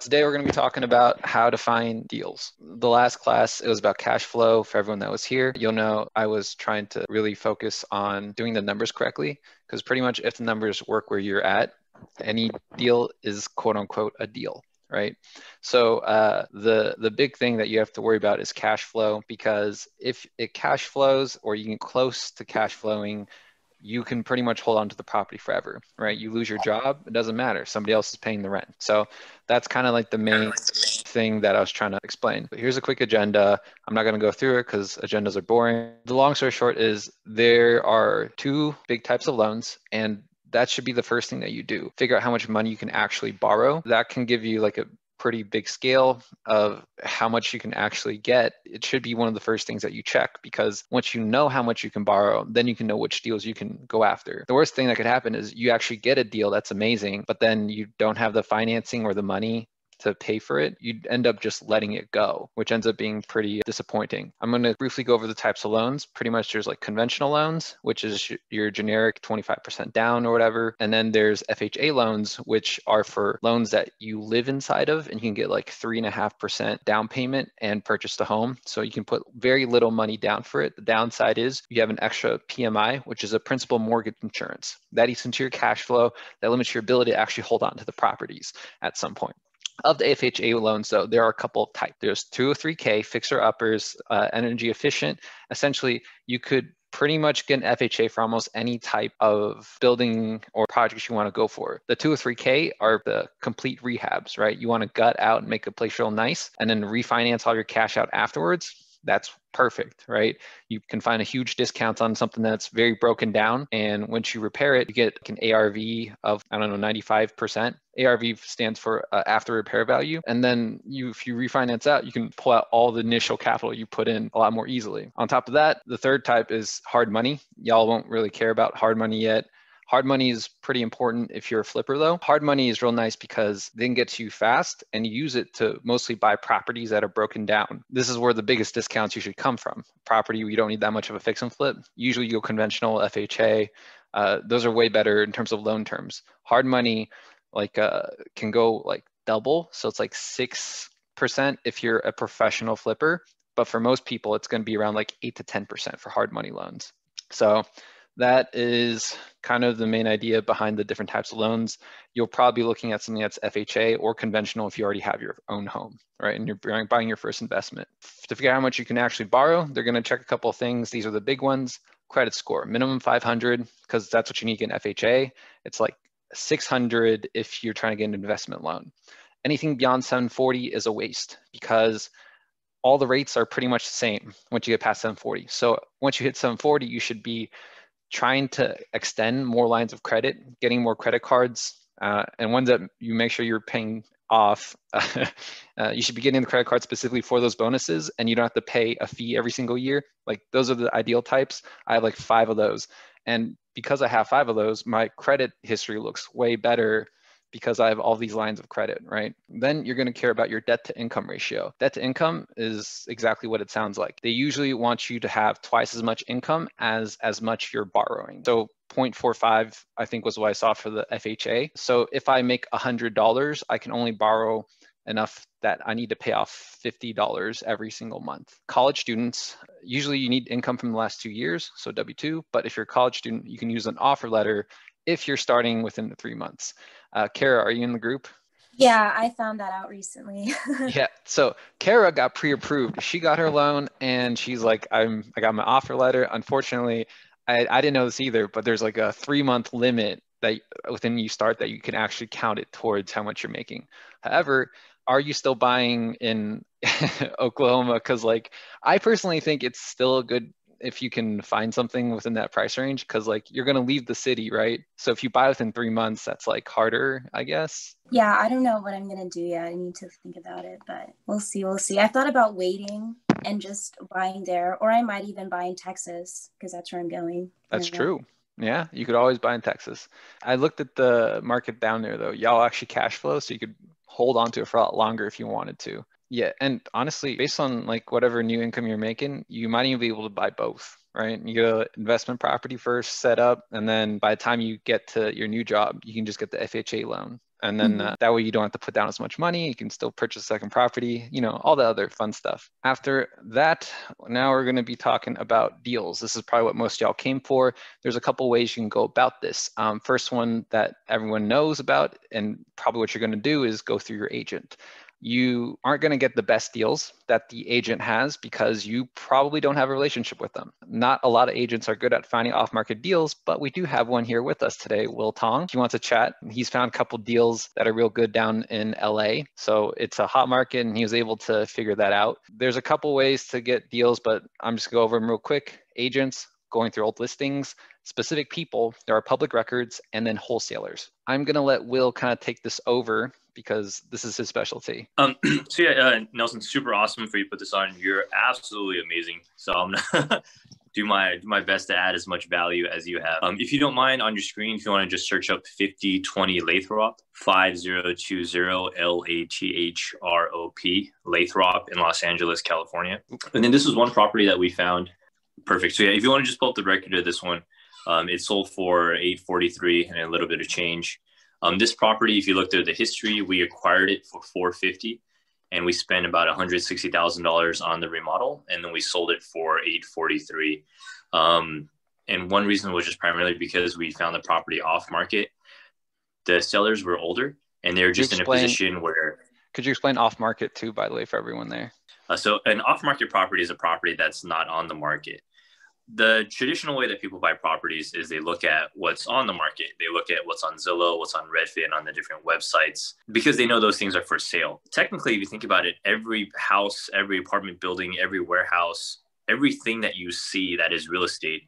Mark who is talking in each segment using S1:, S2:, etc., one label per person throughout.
S1: Today we're going to be talking about how to find deals. The last class, it was about cash flow for everyone that was here. You'll know I was trying to really focus on doing the numbers correctly because pretty much if the numbers work where you're at, any deal is quote unquote a deal right so uh, the the big thing that you have to worry about is cash flow because if it cash flows or you get close to cash flowing you can pretty much hold on to the property forever, right? You lose your job, it doesn't matter. Somebody else is paying the rent. So that's kind of like the main thing that I was trying to explain. But here's a quick agenda. I'm not going to go through it because agendas are boring. The long story short is there are two big types of loans, and that should be the first thing that you do. Figure out how much money you can actually borrow. That can give you like a pretty big scale of how much you can actually get, it should be one of the first things that you check because once you know how much you can borrow, then you can know which deals you can go after. The worst thing that could happen is you actually get a deal that's amazing, but then you don't have the financing or the money to pay for it, you'd end up just letting it go, which ends up being pretty disappointing. I'm going to briefly go over the types of loans. Pretty much there's like conventional loans, which is your generic 25% down or whatever. And then there's FHA loans, which are for loans that you live inside of and you can get like three and a half percent down payment and purchase the home. So you can put very little money down for it. The downside is you have an extra PMI, which is a principal mortgage insurance. That eats into your cash flow. That limits your ability to actually hold on to the properties at some point. Of the FHA loans, though, there are a couple of types. There's 203K, fixer uppers, uh, energy efficient. Essentially, you could pretty much get an FHA for almost any type of building or projects you want to go for. The 203K are the complete rehabs, right? You want to gut out and make a place real nice and then refinance all your cash out afterwards that's perfect, right? You can find a huge discount on something that's very broken down. And once you repair it, you get an ARV of, I don't know, 95%. ARV stands for uh, after repair value. And then you, if you refinance out, you can pull out all the initial capital you put in a lot more easily. On top of that, the third type is hard money. Y'all won't really care about hard money yet. Hard money is pretty important if you're a flipper, though. Hard money is real nice because they can get to you fast and you use it to mostly buy properties that are broken down. This is where the biggest discounts usually come from. Property, you don't need that much of a fix and flip. Usually you go conventional, FHA. Uh, those are way better in terms of loan terms. Hard money, like, uh, can go like double. So it's like 6% if you're a professional flipper. But for most people, it's going to be around like 8 to 10% for hard money loans. So that is kind of the main idea behind the different types of loans. You'll probably be looking at something that's FHA or conventional if you already have your own home, right? And you're buying your first investment. To figure out how much you can actually borrow, they're gonna check a couple of things. These are the big ones. Credit score, minimum 500, because that's what you need in FHA. It's like 600 if you're trying to get an investment loan. Anything beyond 740 is a waste because all the rates are pretty much the same once you get past 740. So once you hit 740, you should be trying to extend more lines of credit, getting more credit cards, uh, and ones that you make sure you're paying off. uh, you should be getting the credit card specifically for those bonuses, and you don't have to pay a fee every single year. Like those are the ideal types. I have like five of those, and because I have five of those, my credit history looks way better because I have all these lines of credit, right? Then you're going to care about your debt to income ratio. Debt to income is exactly what it sounds like. They usually want you to have twice as much income as as much you're borrowing. So 0.45 I think was what I saw for the FHA. So if I make $100, I can only borrow enough that I need to pay off $50 every single month. College students, usually you need income from the last two years, so W-2, but if you're a college student, you can use an offer letter if you're starting within the three months. Uh, Kara, are you in the group?
S2: Yeah, I found that out recently.
S1: yeah, so Kara got pre-approved. She got her loan, and she's like, "I'm, I got my offer letter." Unfortunately, I, I didn't know this either, but there's like a three-month limit that within you start that you can actually count it towards how much you're making. However, are you still buying in Oklahoma? Because like I personally think it's still a good if you can find something within that price range because like you're going to leave the city right? So if you buy within three months that's like harder i guess.
S2: Yeah i don't know what i'm going to do yet. I need to think about it but we'll see we'll see. I thought about waiting and just buying there or i might even buy in texas because that's where i'm going.
S1: That's true. Yeah you could always buy in texas. I looked at the market down there though. Y'all actually cash flow so you could hold on to it for a lot longer if you wanted to yeah, and honestly, based on like whatever new income you're making, you might even be able to buy both, right? You get an investment property first set up, and then by the time you get to your new job, you can just get the FHA loan. and then mm-hmm. uh, that way you don't have to put down as much money you can still purchase a second property you know all the other fun stuff after that now we're going to be talking about deals this is probably what most y'all came for there's a couple ways you can go about this um, first one that everyone knows about and probably what you're going to do is go through your agent you aren't going to get the best deals that the agent has because you probably don't have a relationship with them. Not a lot of agents are good at finding off market deals, but we do have one here with us today, Will Tong. He wants to chat. He's found a couple deals that are real good down in LA. So it's a hot market and he was able to figure that out. There's a couple ways to get deals, but I'm just going to go over them real quick. Agents, going through old listings, specific people, there are public records, and then wholesalers. I'm going to let Will kind of take this over because this is his specialty.
S3: Um, so yeah, uh, Nelson, super awesome for you to put this on. You're absolutely amazing. So I'm gonna do my do my best to add as much value as you have. Um, if you don't mind, on your screen, if you want to just search up 5020 Lathrop, 5020 L A T H R O P Lathrop in Los Angeles, California. And then this is one property that we found. Perfect. So yeah, if you want to just pull up the record of this one, um, it sold for 843 and a little bit of change. Um, this property, if you look through the history, we acquired it for 450 and we spent about $160,000 on the remodel and then we sold it for 843. Um, and one reason was just primarily because we found the property off market. The sellers were older and they're just explain, in a position where.
S1: Could you explain off market too, by the way, for everyone there?
S3: Uh, so an off market property is a property that's not on the market the traditional way that people buy properties is they look at what's on the market. They look at what's on Zillow, what's on Redfin, on the different websites, because they know those things are for sale. Technically, if you think about it, every house, every apartment building, every warehouse, everything that you see that is real estate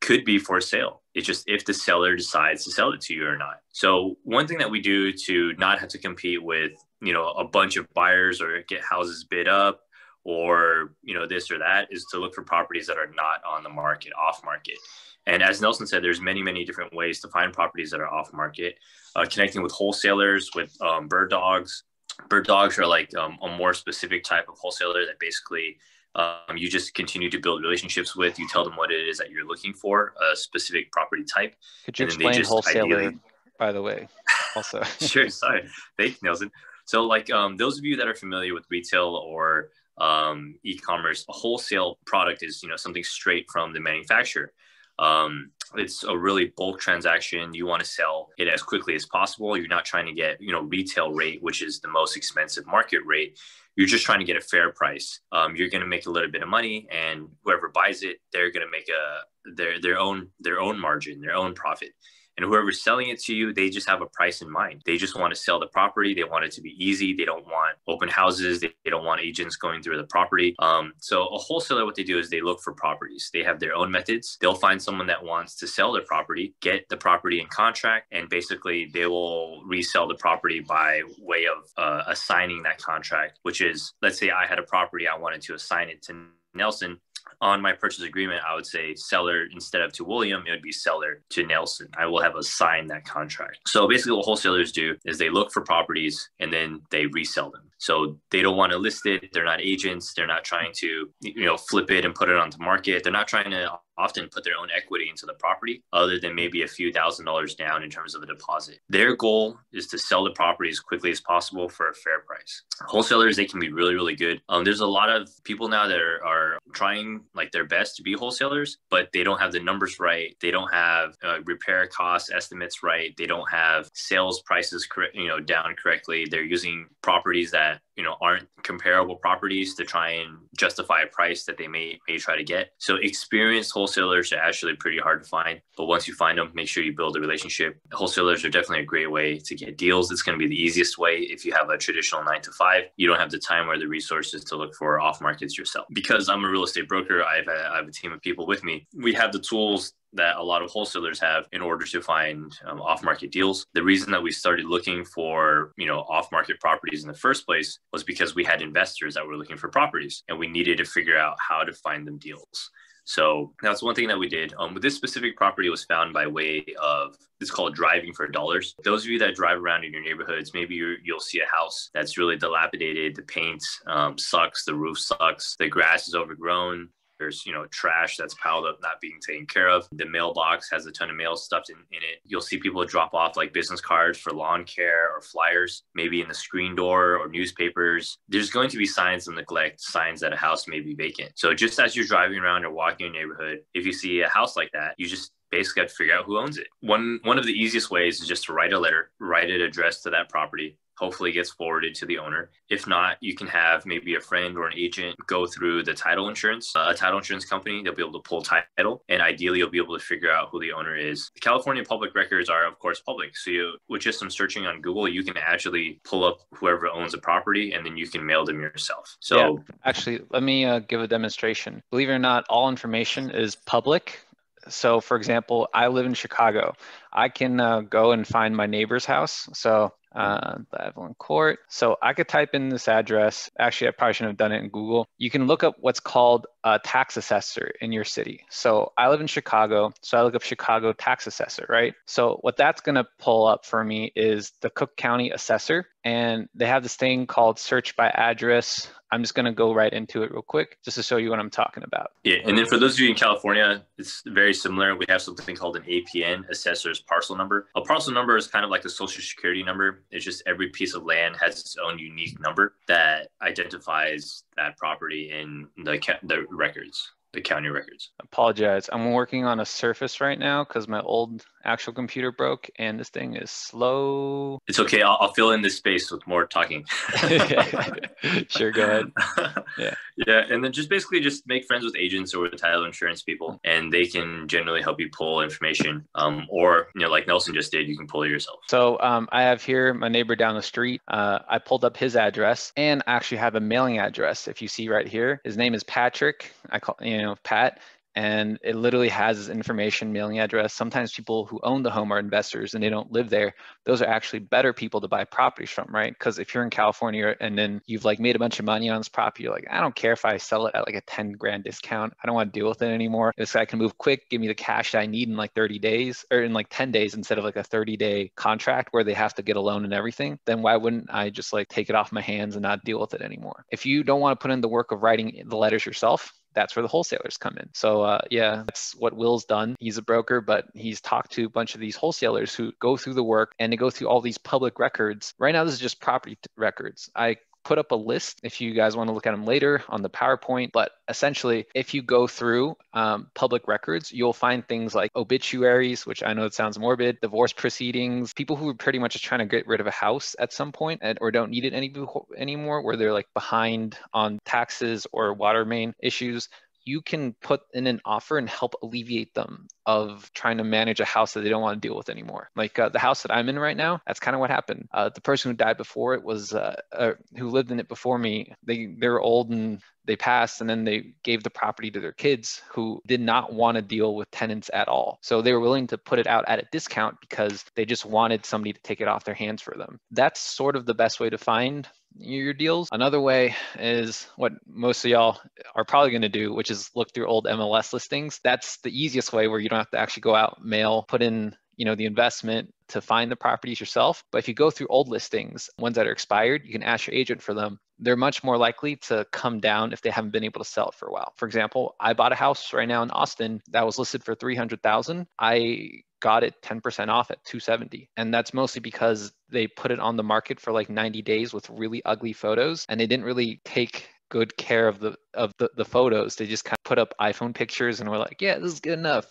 S3: could be for sale. It's just if the seller decides to sell it to you or not. So one thing that we do to not have to compete with, you know, a bunch of buyers or get houses bid up or you know this or that is to look for properties that are not on the market off market. And as nelson said there's many many different ways to find properties that are off market. Uh, connecting with wholesalers with um, bird dogs. Bird dogs are like um, a more specific type of wholesaler that basically um, you just continue to build relationships with. You tell them what it is that you're looking for a specific property type
S1: could you explain wholesaler ideally... by the way also?
S3: Sure sorry. Thank you nelson. So like um, those of you that are familiar with retail or um, e-commerce a wholesale product is you know something straight from the manufacturer. Um, it's a really bulk transaction. You want to sell it as quickly as possible. You're not trying to get you know retail rate which is the most expensive market rate. You're just trying to get a fair price. Um, you're going to make a little bit of money and whoever buys it they're going to make a their their own their own margin their own profit and whoever's selling it to you, they just have a price in mind. They just want to sell the property. They want it to be easy. They don't want open houses. They, they don't want agents going through the property. Um, so a wholesaler, what they do is they look for properties. They have their own methods. They'll find someone that wants to sell their property, get the property in contract, and basically they will resell the property by way of uh, assigning that contract, which is, let's say I had a property, I wanted to assign it to Nelson on my purchase agreement, I would say seller instead of to William, it would be seller to Nelson. I will have assigned that contract. So basically, what wholesalers do is they look for properties and then they resell them. So they don't want to list it. They're not agents. They're not trying to, you know, flip it and put it onto market. They're not trying to often put their own equity into the property other than maybe a few thousand dollars down in terms of a deposit. Their goal is to sell the property as quickly as possible for a fair price. Wholesalers, they can be really, really good. Um, there's a lot of people now that are, are trying like their best to be wholesalers, but they don't have the numbers right. They don't have uh, repair cost estimates right. They don't have sales prices, you know, down correctly. They're using properties that you know aren't comparable properties to try and justify a price that they may may try to get. So experienced wholesalers are actually pretty hard to find, but once you find them, make sure you build a relationship. Wholesalers are definitely a great way to get deals. It's going to be the easiest way if you have a traditional 9 to 5. You don't have the time or the resources to look for off markets yourself. Because I'm a real estate broker, I have a, I have a team of people with me. We have the tools that a lot of wholesalers have in order to find um, off-market deals. The reason that we started looking for, you know, off-market properties in the first place was because we had investors that were looking for properties and we needed to figure out how to find them deals. So that's one thing that we did. Um, this specific property was found by way of it's called driving for dollars. Those of you that drive around in your neighborhoods, maybe you will see a house that's really dilapidated. The paint um, sucks, the roof sucks, the grass is overgrown, there's you know trash that's piled up not being taken care of. The mailbox has a ton of mail stuffed in, in it. You'll see people drop off like business cards for lawn care or flyers maybe in the screen door or newspapers. There's going to be signs of neglect signs that a house may be vacant. So just as you're driving around or walking in your neighborhood if you see a house like that you just basically have to figure out who owns it. One one of the easiest ways is just to write a letter write an address to that property hopefully gets forwarded to the owner. If not, you can have maybe a friend or an agent go through the title insurance, uh, a title insurance company. They'll be able to pull title, and ideally, you'll be able to figure out who the owner is. The California public records are, of course, public. So, you, with just some searching on Google, you can actually pull up whoever owns a property, and then you can mail them yourself. So,
S1: yeah. actually, let me uh, give a demonstration. Believe it or not, all information is public so for example i live in chicago i can uh, go and find my neighbor's house so uh, the Evelyn Court. So I could type in this address. Actually, I probably shouldn't have done it in Google. You can look up what's called a tax assessor in your city. So I live in Chicago, so I look up Chicago tax assessor, right? So what that's going to pull up for me is the Cook County assessor, and they have this thing called search by address. I'm just going to go right into it real quick just to show you what I'm talking about.
S3: Yeah, and then for those of you in California, it's very similar. We have something called an APN, assessor's parcel number. A parcel number is kind of like a social security number. It's just every piece of land has its own unique number that identifies that property in the the records the county records.
S1: Apologize. I'm working on a Surface right now because my old actual computer broke and this thing is slow.
S3: It's okay. I'll, I'll fill in this space with more talking.
S1: sure, go ahead.
S3: Yeah. Yeah. And then just basically just make friends with agents or with title insurance people and they can generally help you pull information. Um, or, you know, like Nelson just did, you can pull it yourself.
S1: So um, I have here my neighbor down the street. Uh, I pulled up his address and I actually have a mailing address. If you see right here, his name is Patrick. I call, you know, Pat and it literally has his information, mailing address. Sometimes people who own the home are investors and they don't live there. Those are actually better people to buy properties from, right? Because if you're in California and then you've like made a bunch of money on this property, you're like, I don't care if I sell it at like a 10 grand discount. I don't want to deal with it anymore. This guy can move quick, give me the cash that I need in like 30 days or in like 10 days instead of like a 30 day contract where they have to get a loan and everything. Then why wouldn't I just like take it off my hands and not deal with it anymore? If you don't want to put in the work of writing the letters yourself, that's where the wholesalers come in. So uh, yeah, that's what Will's done. He's a broker, but he's talked to a bunch of these wholesalers who go through the work and they go through all these public records. Right now, this is just property records. I put up a list if you guys want to look at them later on the PowerPoint. But essentially, if you go through um, public records, you'll find things like obituaries, which I know it sounds morbid, divorce proceedings, people who are pretty much just trying to get rid of a house at some point and, or don't need it any, anymore, where they're like behind on taxes or water main issues you can put in an offer and help alleviate them of trying to manage a house that they don't want to deal with anymore. Like uh, the house that I'm in right now, that's kind of what happened. Uh, the person who died before it was uh, uh, who lived in it before me. They they were old and they passed, and then they gave the property to their kids who did not want to deal with tenants at all. So they were willing to put it out at a discount because they just wanted somebody to take it off their hands for them. That's sort of the best way to find your deals. Another way is what most of y'all are probably going to do, which is look through old MLS listings. That's the easiest way where you don't have to actually go out, mail, put in you know the investment to find the properties yourself. But if you go through old listings ones that are expired you can ask your agent for them. They're much more likely to come down if they haven't been able to sell it for a while. For example i bought a house right now in austin that was listed for 300000 i got it 10% off at 270 and that's mostly because they put it on the market for like 90 days with really ugly photos. And they didn't really take good care of the of the, the photos. They just kind of put up iphone pictures and were like yeah this is good enough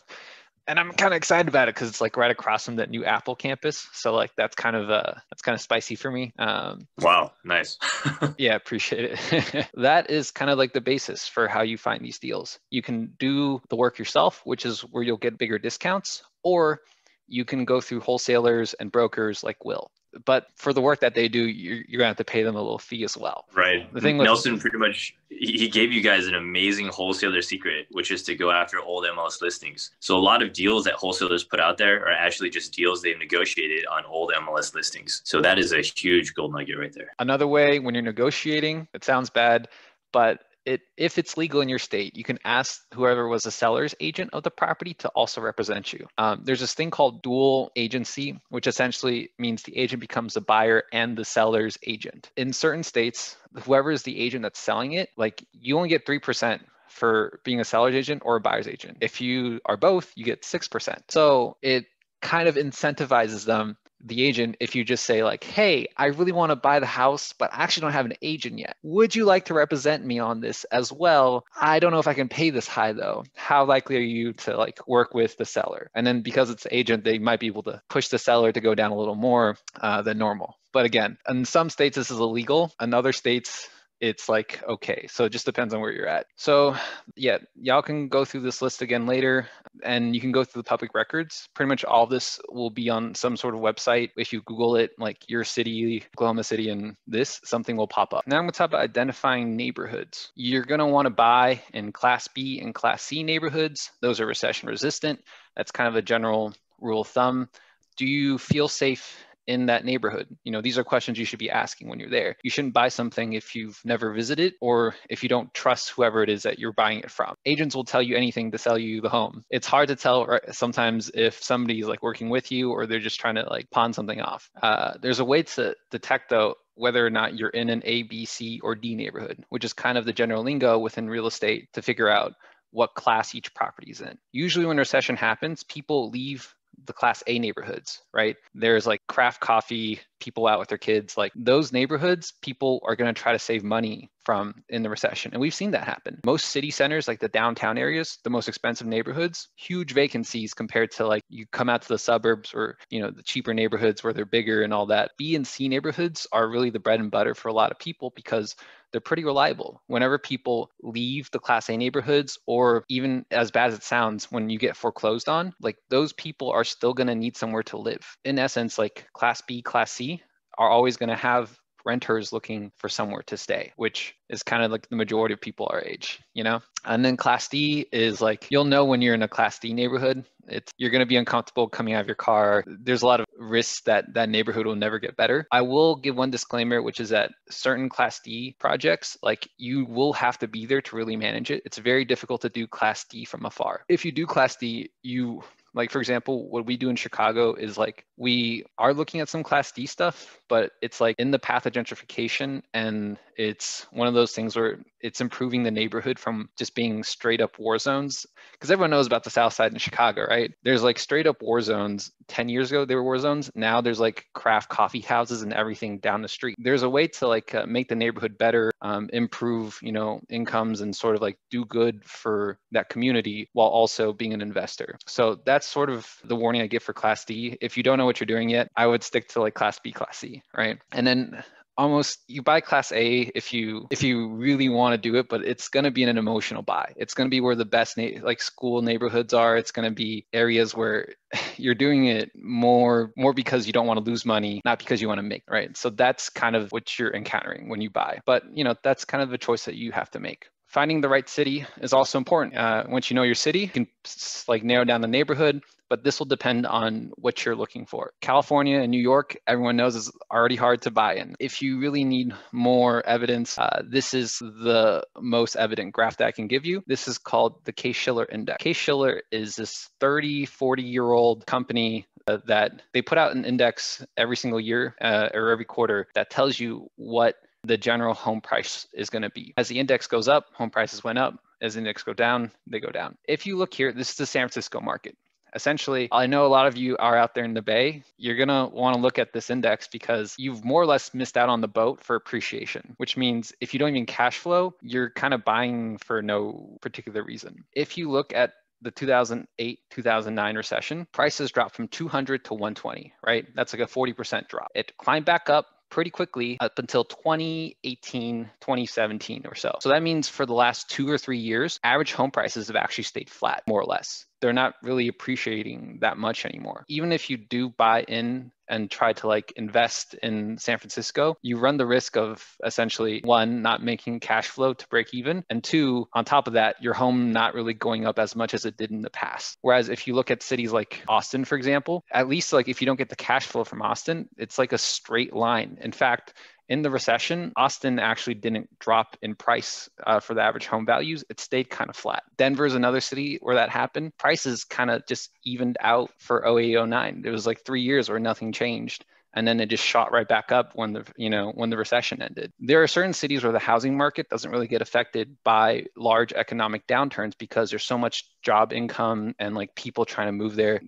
S1: and I'm kind of excited about it because it's like right across from that new Apple campus. So like that's kind of uh that's kind of spicy for me. Um,
S3: wow, nice.
S1: yeah, appreciate it. that is kind of like the basis for how you find these deals. You can do the work yourself, which is where you'll get bigger discounts, or you can go through wholesalers and brokers like Will. But for the work that they do, you're, you're gonna have to pay them a little fee as well.
S3: Right. The thing with, Nelson pretty much he gave you guys an amazing wholesaler secret, which is to go after old MLS listings. So a lot of deals that wholesalers put out there are actually just deals they've negotiated on old MLS listings. So that is a huge gold nugget right there.
S1: Another way when you're negotiating, it sounds bad, but it, if it's legal in your state, you can ask whoever was the seller's agent of the property to also represent you. Um, there's this thing called dual agency, which essentially means the agent becomes the buyer and the seller's agent. In certain states, whoever is the agent that's selling it, like you only get 3% for being a seller's agent or a buyer's agent. If you are both, you get 6%. So it kind of incentivizes them the agent if you just say like hey i really want to buy the house but i actually don't have an agent yet. Would you like to represent me on this as well? I don't know if i can pay this high though. How likely are you to like work with the seller? And then because it's agent they might be able to push the seller to go down a little more uh, than normal. But again in some states this is illegal. In other states it's like okay so it just depends on where you're at. So yeah y'all can go through this list again later and you can go through the public records. Pretty much all this will be on some sort of website. If you google it like your city oklahoma city and this something will pop up. Now i'm going to talk about identifying neighborhoods. You're going to want to buy in class b and class c neighborhoods. Those are recession resistant. That's kind of a general rule of thumb. Do you feel safe in that neighborhood? You know, these are questions you should be asking when you're there. You shouldn't buy something if you've never visited or if you don't trust whoever it is that you're buying it from. Agents will tell you anything to sell you the home. It's hard to tell sometimes if somebody's like working with you or they're just trying to like pawn something off. Uh, there's a way to detect though whether or not you're in an A, B, C, or D neighborhood, which is kind of the general lingo within real estate to figure out what class each property is in. Usually, when recession happens, people leave the class A neighborhoods, right? There's like craft coffee, people out with their kids. Like those neighborhoods, people are going to try to save money from in the recession. And we've seen that happen. Most city centers, like the downtown areas, the most expensive neighborhoods, huge vacancies compared to like you come out to the suburbs or, you know, the cheaper neighborhoods where they're bigger and all that. B and C neighborhoods are really the bread and butter for a lot of people because they're pretty reliable. Whenever people leave the Class A neighborhoods, or even as bad as it sounds, when you get foreclosed on, like those people are still going to need somewhere to live. In essence, like Class B, Class C are always going to have renters looking for somewhere to stay, which is kind of like the majority of people our age, you know? And then class D is like you'll know when you're in a class D neighborhood. It's you're going to be uncomfortable coming out of your car. There's a lot of risks that that neighborhood will never get better. I will give one disclaimer which is that certain class D projects like you will have to be there to really manage it. It's very difficult to do class D from afar. If you do class D, you like for example, what we do in Chicago is like we are looking at some class D stuff, but it's like in the path of gentrification and it's one of those things where it's improving the neighborhood from just being straight up war zones because everyone knows about the south side in chicago right? There's like straight up war zones. 10 years ago they were war zones. Now there's like craft coffee houses and everything down the street. There's a way to like uh, make the neighborhood better um, improve you know incomes and sort of like do good for that community while also being an investor. So that's sort of the warning i give for class d. If you don't know what you're doing yet i would stick to like class b class c right? And then almost you buy class A if you if you really want to do it, but it's going to be an emotional buy. It's going to be where the best na- like school neighborhoods are. It's going to be areas where you're doing it more more because you don't want to lose money, not because you want to make, right? So that's kind of what you're encountering when you buy. But, you know, that's kind of the choice that you have to make finding the right city is also important. Uh, once you know your city, you can like narrow down the neighborhood, but this will depend on what you're looking for. California and New York, everyone knows is already hard to buy in. If you really need more evidence, uh, this is the most evident graph that I can give you. This is called the Case-Shiller Index. Case-Shiller is this 30, 40 year old company uh, that they put out an index every single year uh, or every quarter that tells you what the general home price is going to be. As the index goes up, home prices went up. As the index go down, they go down. If you look here, this is the San Francisco market essentially, I know a lot of you are out there in the Bay. You're going to want to look at this index because you've more or less missed out on the boat for appreciation, which means if you don't even cash flow, you're kind of buying for no particular reason. If you look at the 2008 2009 recession, prices dropped from 200 to 120, right? That's like a 40% drop. It climbed back up pretty quickly up until 2018, 2017 or so. So that means for the last two or three years, average home prices have actually stayed flat, more or less they're not really appreciating that much anymore. Even if you do buy in and try to like invest in San Francisco, you run the risk of essentially one, not making cash flow to break even, and two, on top of that, your home not really going up as much as it did in the past. Whereas if you look at cities like Austin, for example, at least like if you don't get the cash flow from Austin, it's like a straight line. In fact, in the recession, Austin actually didn't drop in price uh, for the average home values. It stayed kind of flat. Denver is another city where that happened. Prices kind of just evened out for 08, 09. There was like three years where nothing changed. and then it just shot right back up when the you know when the recession ended. There are certain cities where the housing market doesn't really get affected by large economic downturns because there's so much job income and like people trying to move there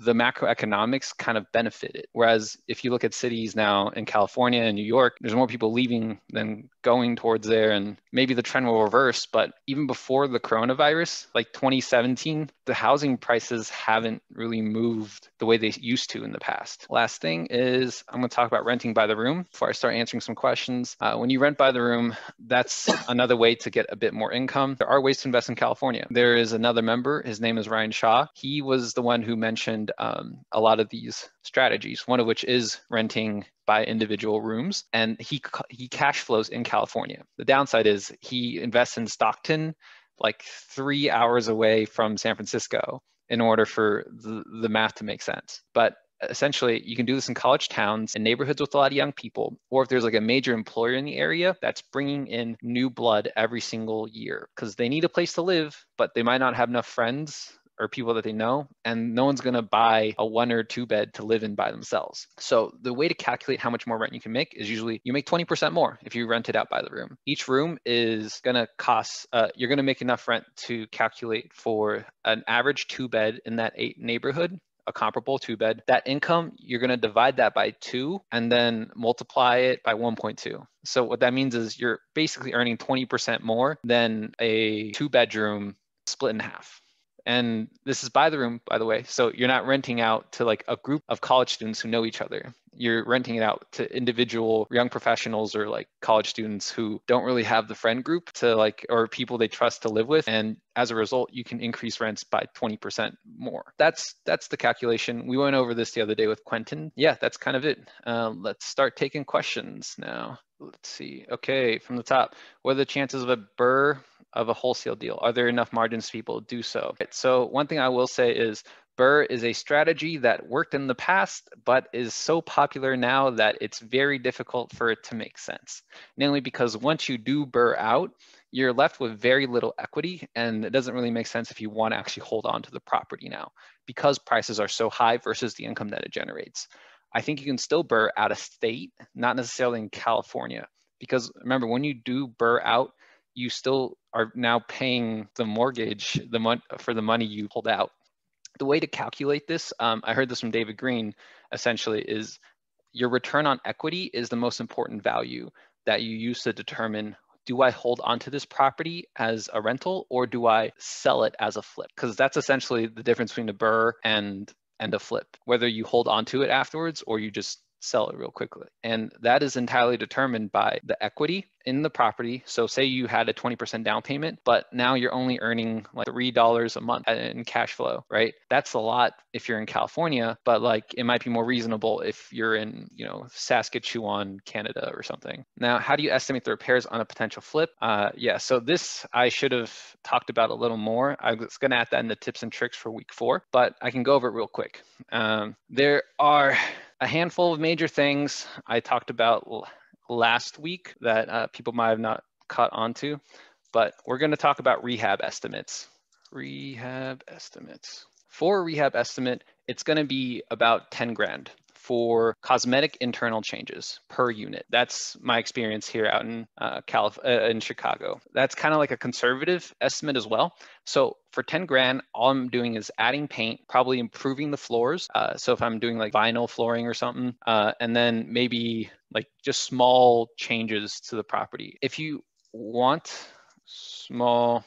S1: the macroeconomics kind of benefit it. Whereas if you look at cities now in California and New York, there's more people leaving than going towards there. And maybe the trend will reverse. But even before the coronavirus, like 2017, the housing prices haven't really moved the way they used to in the past. Last thing is I'm going to talk about renting by the room before I start answering some questions. Uh, when you rent by the room, that's another way to get a bit more income. There are ways to invest in California. There is another member, his name is Ryan Shaw. He was the one who mentioned um, a lot of these strategies, one of which is renting by individual rooms. And he, he cash flows in California. The downside is he invests in Stockton, like three hours away from San Francisco in order for the, the math to make sense. But essentially you can do this in college towns and neighborhoods with a lot of young people or if there's like a major employer in the area that's bringing in new blood every single year because they need a place to live but they might not have enough friends or people that they know, and no one's going to buy a one or two bed to live in by themselves. So the way to calculate how much more rent you can make is usually you make 20% more if you rent it out by the room. Each room is going to cost, uh, you're going to make enough rent to calculate for an average two bed in that eight neighborhood a comparable two bed, that income, you're going to divide that by two and then multiply it by 1.2. So what that means is you're basically earning 20% more than a two bedroom split in half and this is by the room by the way so you're not renting out to like a group of college students who know each other. You're renting it out to individual young professionals or like college students who don't really have the friend group to like or people they trust to live with and as a result you can increase rents by 20% more. That's that's the calculation. We went over this the other day with quentin. Yeah that's kind of it. Uh, let's start taking questions now let's see okay from the top what are the chances of a BRRRR of a wholesale deal? Are there enough margins people do so? So one thing I will say is BRRRR is a strategy that worked in the past, but is so popular now that it's very difficult for it to make sense. Namely because once you do BRRRR out, you're left with very little equity and it doesn't really make sense if you want to actually hold on to the property now because prices are so high versus the income that it generates. I think you can still BRRRR out of state, not necessarily in California. Because remember, when you do BRRRR out, you still are now paying the mortgage the mon- for the money you pulled out. The way to calculate this, um, I heard this from David Greene, essentially is your return on equity is the most important value that you use to determine do I hold onto this property as a rental or do I sell it as a flip? Because that's essentially the difference between a BRRRR and and a flip. Whether you hold onto it afterwards or you just sell it real quickly. And that is entirely determined by the equity in the property. So say you had a 20% down payment, but now you're only earning like $3 a month in cash flow, right? That's a lot if you're in California, but like it might be more reasonable if you're in, you know, Saskatchewan, Canada or something. Now, how do you estimate the repairs on a potential flip? Uh, yeah, so this I should have talked about a little more. I was going to add that in the tips and tricks for week four, but I can go over it real quick. Um, there are a handful of major things I talked about last week that uh, people might have not caught onto, but we're going to talk about rehab estimates. Rehab estimates. For rehab estimate, it's going to be about 10 grand for cosmetic internal changes per unit. That's my experience here out in uh, Calif- uh, in Chicago. That's kind of like a conservative estimate as well. So for 10 grand, all I'm doing is adding paint, probably improving the floors. Uh, so if I'm doing like vinyl flooring or something, uh, and then maybe like just small changes to the property. If you want small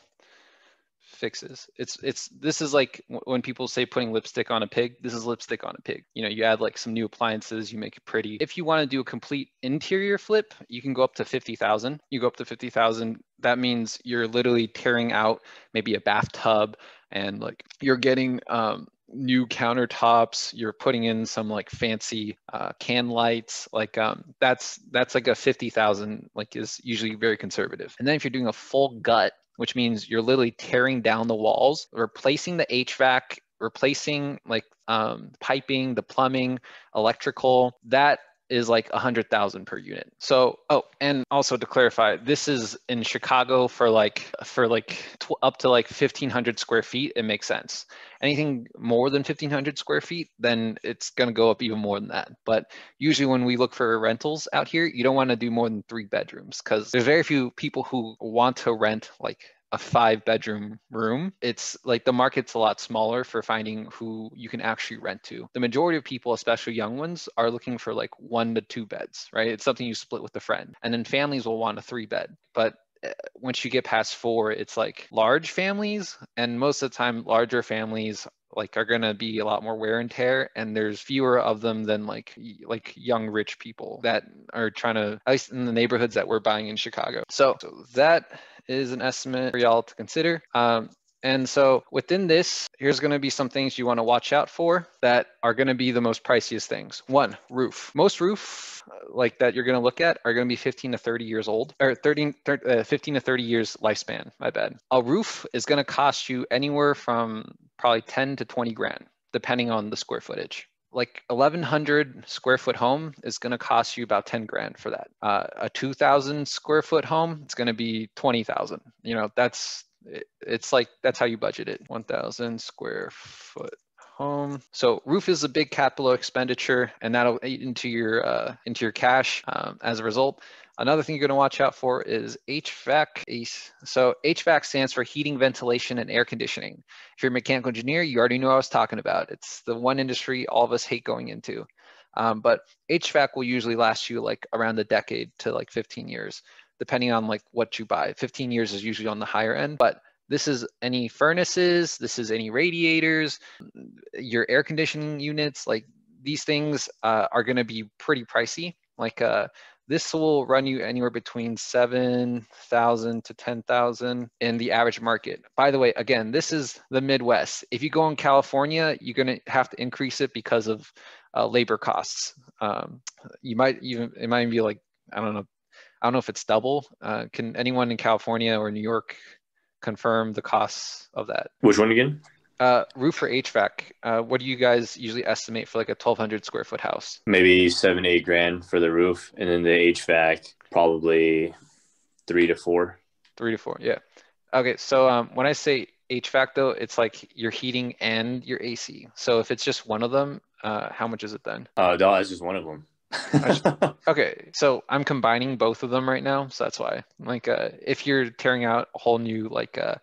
S1: fixes. It's it's this is like when people say putting lipstick on a pig. This is lipstick on a pig. You know, you add like some new appliances, you make it pretty. If you want to do a complete interior flip, you can go up to fifty thousand. You go up to fifty thousand. That means you're literally tearing out maybe a bathtub and like you're getting um, new countertops you're putting in some like fancy uh, can lights like um, that's that's like a 50000 like is usually very conservative and then if you're doing a full gut which means you're literally tearing down the walls, replacing the HVAC, replacing like um, piping, the plumbing, electrical. That is like a hundred thousand per unit. So, oh, and also to clarify, this is in Chicago for like for like tw- up to like fifteen hundred square feet. It makes sense. Anything more than fifteen hundred square feet, then it's gonna go up even more than that. But usually when we look for rentals out here, you don't want to do more than three bedrooms because there's very few people who want to rent like a five bedroom room, it's like the market's a lot smaller for finding who you can actually rent to. The majority of people, especially young ones, are looking for like one to two beds, right? It's something you split with a friend. And then families will want a three bed. But eh, once you get past four, it's like large families. And most of the time, larger families like are going to be a lot more wear and tear and there's fewer of them than like like young rich people that are trying to at least in the neighborhoods that we're buying in chicago so, so that is an estimate for y'all to consider. Um, and so within this, here's going to be some things you want to watch out for that are going to be the most priciest things. One, roof. Most roof like that you're going to look at are going to be 15 to 30 years old or 13, 30, uh, 15 to 30 years lifespan. My bad. A roof is going to cost you anywhere from probably 10 to 20 grand, depending on the square footage like 1100 square foot home is going to cost you about 10 grand for that. Uh, a 2000 square foot home it's going to be 20000 you know that's it's like that's how you budget it. 1000 square foot home. So roof is a big capital expenditure and that'll eat into your uh, into your cash um, as a result Another thing you're going to watch out for is HVAC. So HVAC stands for heating, ventilation, and air conditioning. If you're a mechanical engineer, you already what I was talking about. It's the one industry all of us hate going into. Um, but HVAC will usually last you like around a decade to like 15 years, depending on like what you buy. 15 years is usually on the higher end, but this is any furnaces, this is any radiators, your air conditioning units, like these things uh, are going to be pretty pricey. Like uh, this will run you anywhere between 7,000 to 10,000 in the average market. By the way, again, this is the Midwest. If you go in California, you're going to have to increase it because of uh, labor costs. Um, you might even, it might even be like, I don't know, I don't know if it's double. Uh, can anyone in California or New York confirm the costs of that?
S3: Which one again?
S1: Uh, roof for HVAC. Uh, what do you guys usually estimate for like a 1,200 square foot house?
S3: Maybe seven, eight grand for the roof, and then the HVAC probably three to four.
S1: Three to four, yeah. Okay, so um, when I say HVAC though, it's like your heating and your AC. So if it's just one of them, uh, how much is it then?
S3: Uh, no, that's just one of them.
S1: okay, so I'm combining both of them right now, so that's why. Like, uh, if you're tearing out a whole new like uh,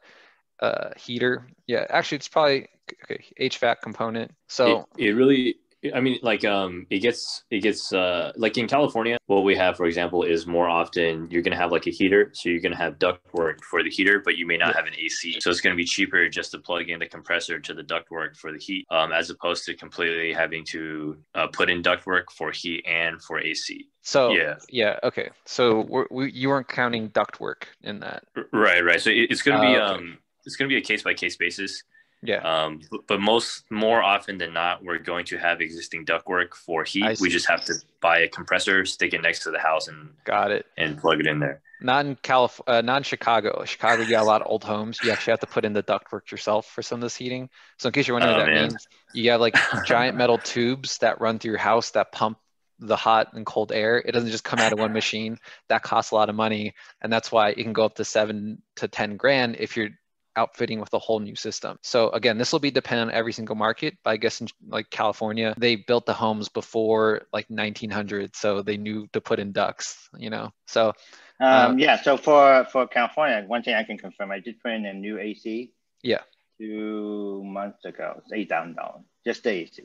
S1: uh, heater. Yeah, actually, it's probably okay, HVAC component. So
S3: it, it really, I mean, like um, it gets it gets uh, like in California, what we have, for example, is more often you're gonna have like a heater, so you're gonna have ductwork for the heater, but you may not have an AC, so it's gonna be cheaper just to plug in the compressor to the ductwork for the heat, um, as opposed to completely having to uh, put in ductwork for heat and for AC.
S1: So yeah, yeah, okay. So we're, we, you weren't counting ductwork in that,
S3: right? Right. So it, it's gonna be uh, okay. um it's going to be a case by case basis.
S1: Yeah.
S3: Um, but most more often than not, we're going to have existing ductwork for heat. We just have to buy a compressor, stick it next to the house, and
S1: got it,
S3: and plug it in there.
S1: Not in Calif- uh, not in Chicago. Chicago, you got a lot of old homes. You actually have to put in the ductwork yourself for some of this heating. So in case you're wondering oh, what that man. means, you have like giant metal tubes that run through your house that pump the hot and cold air. It doesn't just come out of one machine. That costs a lot of money, and that's why it can go up to seven to ten grand if you're outfitting with a whole new system. So again, this will be dependent on every single market. But I guess in like California, they built the homes before like 1900, so they knew to put in ducts. You know, so.
S4: Um, um, yeah. So for for California, one thing I can confirm, I did put in a new AC.
S1: Yeah.
S4: Two months ago, it's eight thousand dollars, just the AC.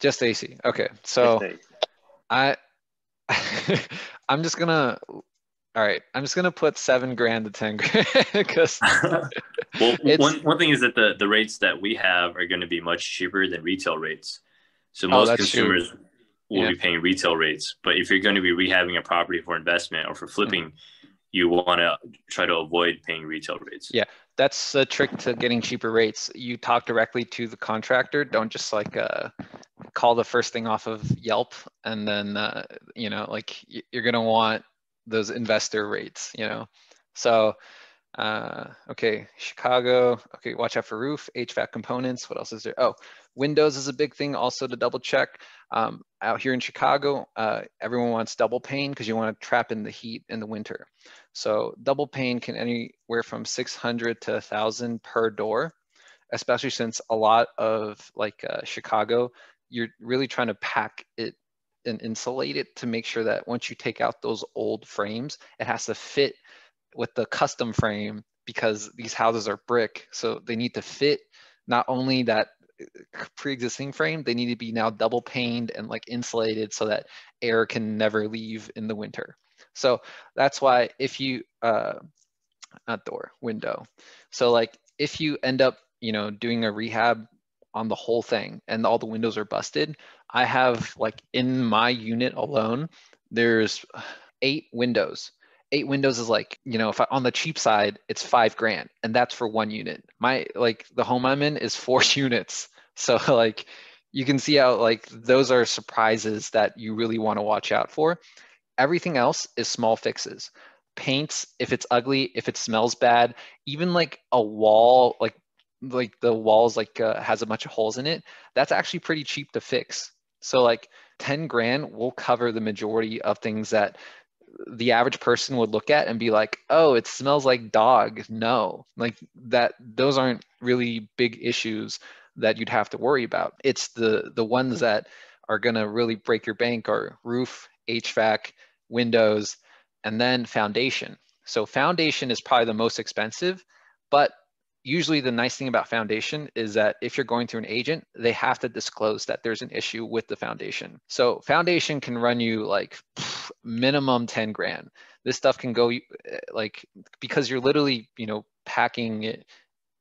S1: Just AC. Okay, so I. I'm just gonna all right, I'm just gonna put seven grand to ten grand because.
S3: well, one one thing is that the the rates that we have are going to be much cheaper than retail rates, so oh, most oh, consumers true. will yeah. be paying retail rates. But if you're going to be rehabbing a property for investment or for flipping, mm-hmm. you want to try to avoid paying retail rates.
S1: Yeah, that's a trick to getting cheaper rates. You talk directly to the contractor. Don't just like uh, call the first thing off of Yelp, and then uh, you know, like you're gonna want those investor rates, you know. So Uh, okay, Chicago. Okay, watch out for roof, HVAC components. What else is there? Oh, windows is a big thing also to double check. Um, out here in Chicago, uh, everyone wants double pane because you want to trap in the heat in the winter. So double pane can anywhere from 600 to 1,000 per door, especially since a lot of like uh, Chicago, you're really trying to pack it and insulate it to make sure that once you take out those old frames, it has to fit with the custom frame because these houses are brick. So they need to fit not only that uh, pre-existing frame, they need to be now double paned and like insulated so that air can never leave in the winter. So that's why if you, uh, not door, window. So like if you end up, you know, doing a rehab on the whole thing and all the windows are busted, I have like in my unit alone, there's eight windows. Eight windows is like, you know, if I, on the cheap side, it's five grand and that's for one unit. My, like the home I'm in is four units. So like you can see how like those are surprises that you really want to watch out for. Everything else is small fixes. Paints, if it's ugly, if it smells bad, even like a wall, like like the walls like uh, has a bunch of holes in it, that's actually pretty cheap to fix. So like 10 grand will cover the majority of things that the average person would look at and be like, "Oh, it smells like dog." No. Like that those aren't really big issues that you'd have to worry about. It's the the ones hmm. that are going to really break your bank are roof, HVAC, windows, and then foundation. So foundation is probably the most expensive, but usually the nice thing about foundation is that if you're going through an agent, they have to disclose that there's an issue with the foundation. So foundation can run you like pff, minimum 10 grand. This stuff can go eh, like because you're literally, you know, packing it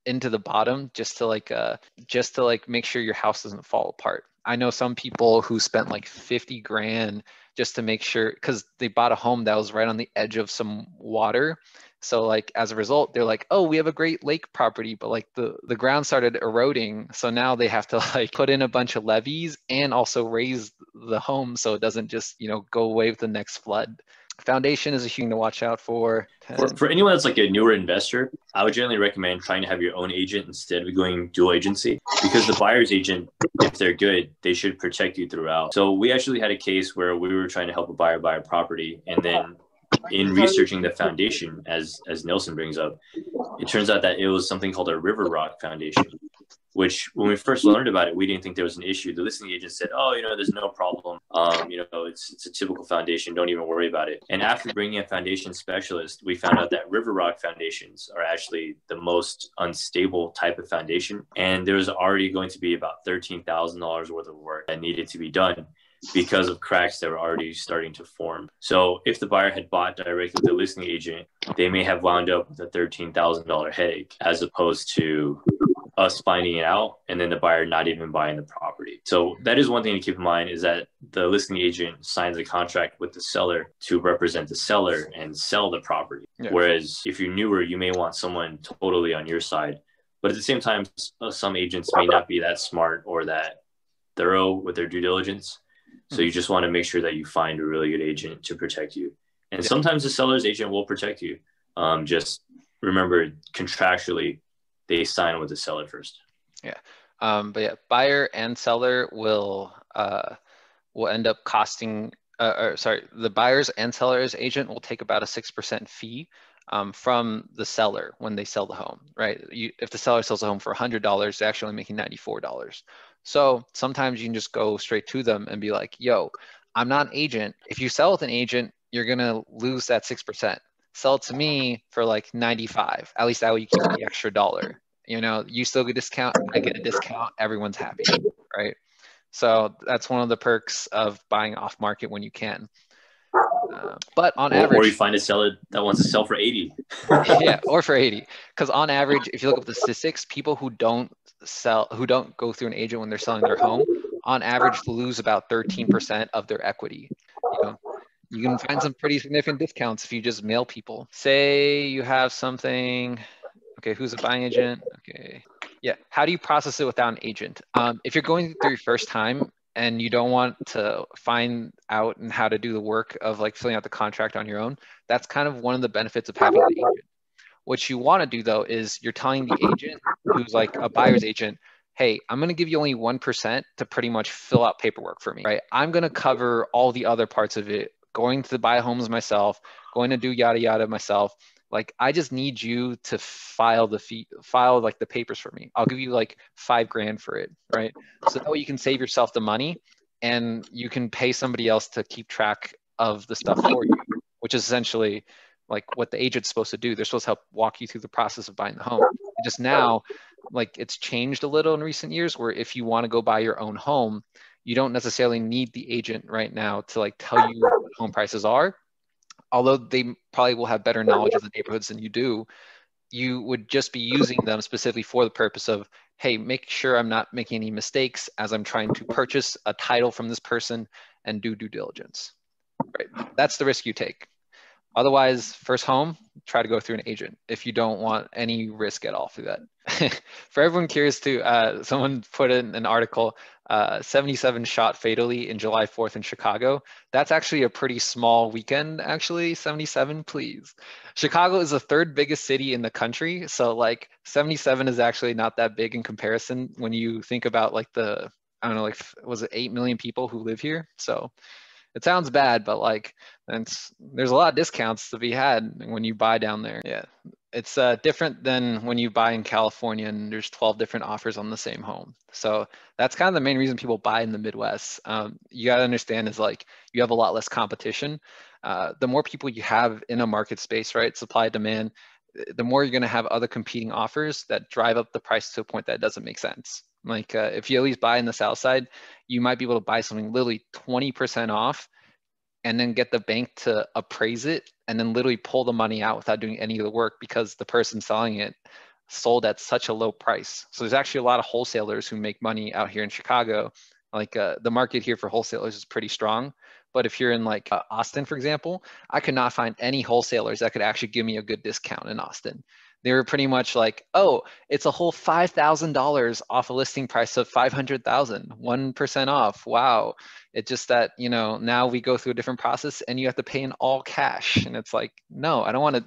S1: into the bottom just to like uh just to like make sure your house doesn't fall apart. I know some people who spent like 50 grand just to make sure because they bought a home that was right on the edge of some water so like as a result, they're like, oh, we have a great lake property, but like the, the ground started eroding. So now they have to like put in a bunch of levees and also raise the home so it doesn't just, you know, go away with the next flood. Foundation is a thing to watch out for.
S3: for. For anyone that's like a newer investor, I would generally recommend trying to have your own agent instead of going dual agency because the buyer's agent, if they're good, they should protect you throughout. So we actually had a case where we were trying to help a buyer buy a property and then in researching the foundation, as as Nelson brings up, it turns out that it was something called a river rock foundation. Which, when we first learned about it, we didn't think there was an issue. The listing agent said, "Oh, you know, there's no problem. Um, you know, it's it's a typical foundation. Don't even worry about it." And after bringing a foundation specialist, we found out that river rock foundations are actually the most unstable type of foundation, and there was already going to be about thirteen thousand dollars worth of work that needed to be done because of cracks that were already starting to form. So if the buyer had bought directly with the listing agent, they may have wound up with a $13,000 headache as opposed to us finding it out and then the buyer not even buying the property. So that is one thing to keep in mind is that the listing agent signs a contract with the seller to represent the seller and sell the property. Yeah. Whereas if you're newer, you may want someone totally on your side. But at the same time, uh, some agents may not be that smart or that thorough with their due diligence. So you just want to make sure that you find a really good agent to protect you. And yeah. sometimes the seller's agent will protect you. Um, just remember contractually, they sign with the seller first.
S1: Yeah. Um, but yeah, buyer and seller will uh, will end up costing. Uh, or sorry, the buyer's and seller's agent will take about a six percent fee um, from the seller when they sell the home, right? You, if the seller sells a home for $100, they're actually making $94. So sometimes you can just go straight to them and be like, yo, I'm not an agent. If you sell with an agent, you're going to lose that 6%. Sell it to me for like 95. At least that way you keep the extra dollar. You know, you still get a discount, I get a discount, everyone's happy, right? So that's one of the perks of buying off market when you can. Uh, but on
S3: or,
S1: average,
S3: or you find a seller that wants to sell for 80.
S1: yeah, or for 80. Because on average, if you look up the statistics, people who don't sell, who don't go through an agent when they're selling their home, on average lose about 13% of their equity. You know, you can find some pretty significant discounts if you just mail people. Say you have something. Okay, who's a buying agent? Okay. Yeah. How do you process it without an agent? Um, if you're going through your first time, and you don't want to find out and how to do the work of like filling out the contract on your own, that's kind of one of the benefits of having an agent. What you want to do though is you're telling the agent who's like a buyer's agent, hey, I'm going to give you only 1% to pretty much fill out paperwork for me, right? I'm going to cover all the other parts of it, going to buy homes myself, going to do yada yada myself. Like I just need you to file the fee, file like the papers for me. I'll give you like five grand for it, right? So that way you can save yourself the money and you can pay somebody else to keep track of the stuff for you, which is essentially like what the agent's supposed to do. They're supposed to help walk you through the process of buying the home. And just now, like it's changed a little in recent years where if you want to go buy your own home, you don't necessarily need the agent right now to like tell you what home prices are. Although they probably will have better oh, knowledge of the neighborhoods than you do, you would just be using them specifically for the purpose of, hey, make sure I'm not making any mistakes as I'm trying to purchase a title from this person and do due diligence. Right. That's the risk you take. Otherwise, first home, try to go through an agent if you don't want any risk at all through that. For everyone curious too, uh, someone put in an article, uh, 77 shot fatally in July 4th in Chicago. That's actually a pretty small weekend, actually, 77, please. Chicago is the third biggest city in the country. So like 77 is actually not that big in comparison when you think about like the, I don't know, like was it 8 million people who live here? So it sounds bad, but like it's there's a lot of discounts to be had when you buy down there. Yeah, it's uh, different than when you buy in California and there's 12 different offers on the same home. So that's kind of the main reason people buy in the Midwest. Um, you got to understand is like you have a lot less competition. Uh, the more people you have in a market space, right? Supply demand, the more you're going to have other competing offers that drive up the price to a point that doesn't make sense. Like uh, if you at least buy in the south side, you might be able to buy something literally 20% off and then get the bank to appraise it and then literally pull the money out without doing any of the work because the person selling it sold at such a low price. So there's actually a lot of wholesalers who make money out here in Chicago. Like uh, the market here for wholesalers is pretty strong. But if you're in like uh, Austin, for example, I could not find any wholesalers that could actually give me a good discount in Austin they were pretty much like, oh, it's a whole $5,000 off a listing price of 500,000, 1% off. Wow. It's just that, you know, now we go through a different process and you have to pay in all cash. And it's like, no, I don't want to,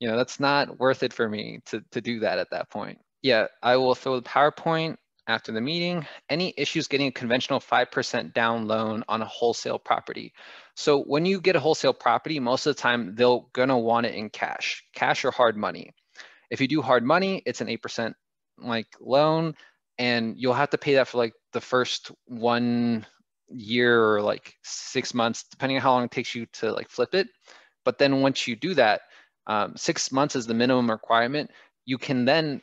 S1: you know, that's not worth it for me to, to do that at that point. Yeah, I will throw the PowerPoint after the meeting. Any issues getting a conventional 5% down loan on a wholesale property? So when you get a wholesale property, most of the time they're gonna want it in cash, cash or hard money. If you do hard money, it's an 8% like loan and you'll have to pay that for like the first one year or like six months, depending on how long it takes you to like flip it. But then once you do that, um, six months is the minimum requirement. You can then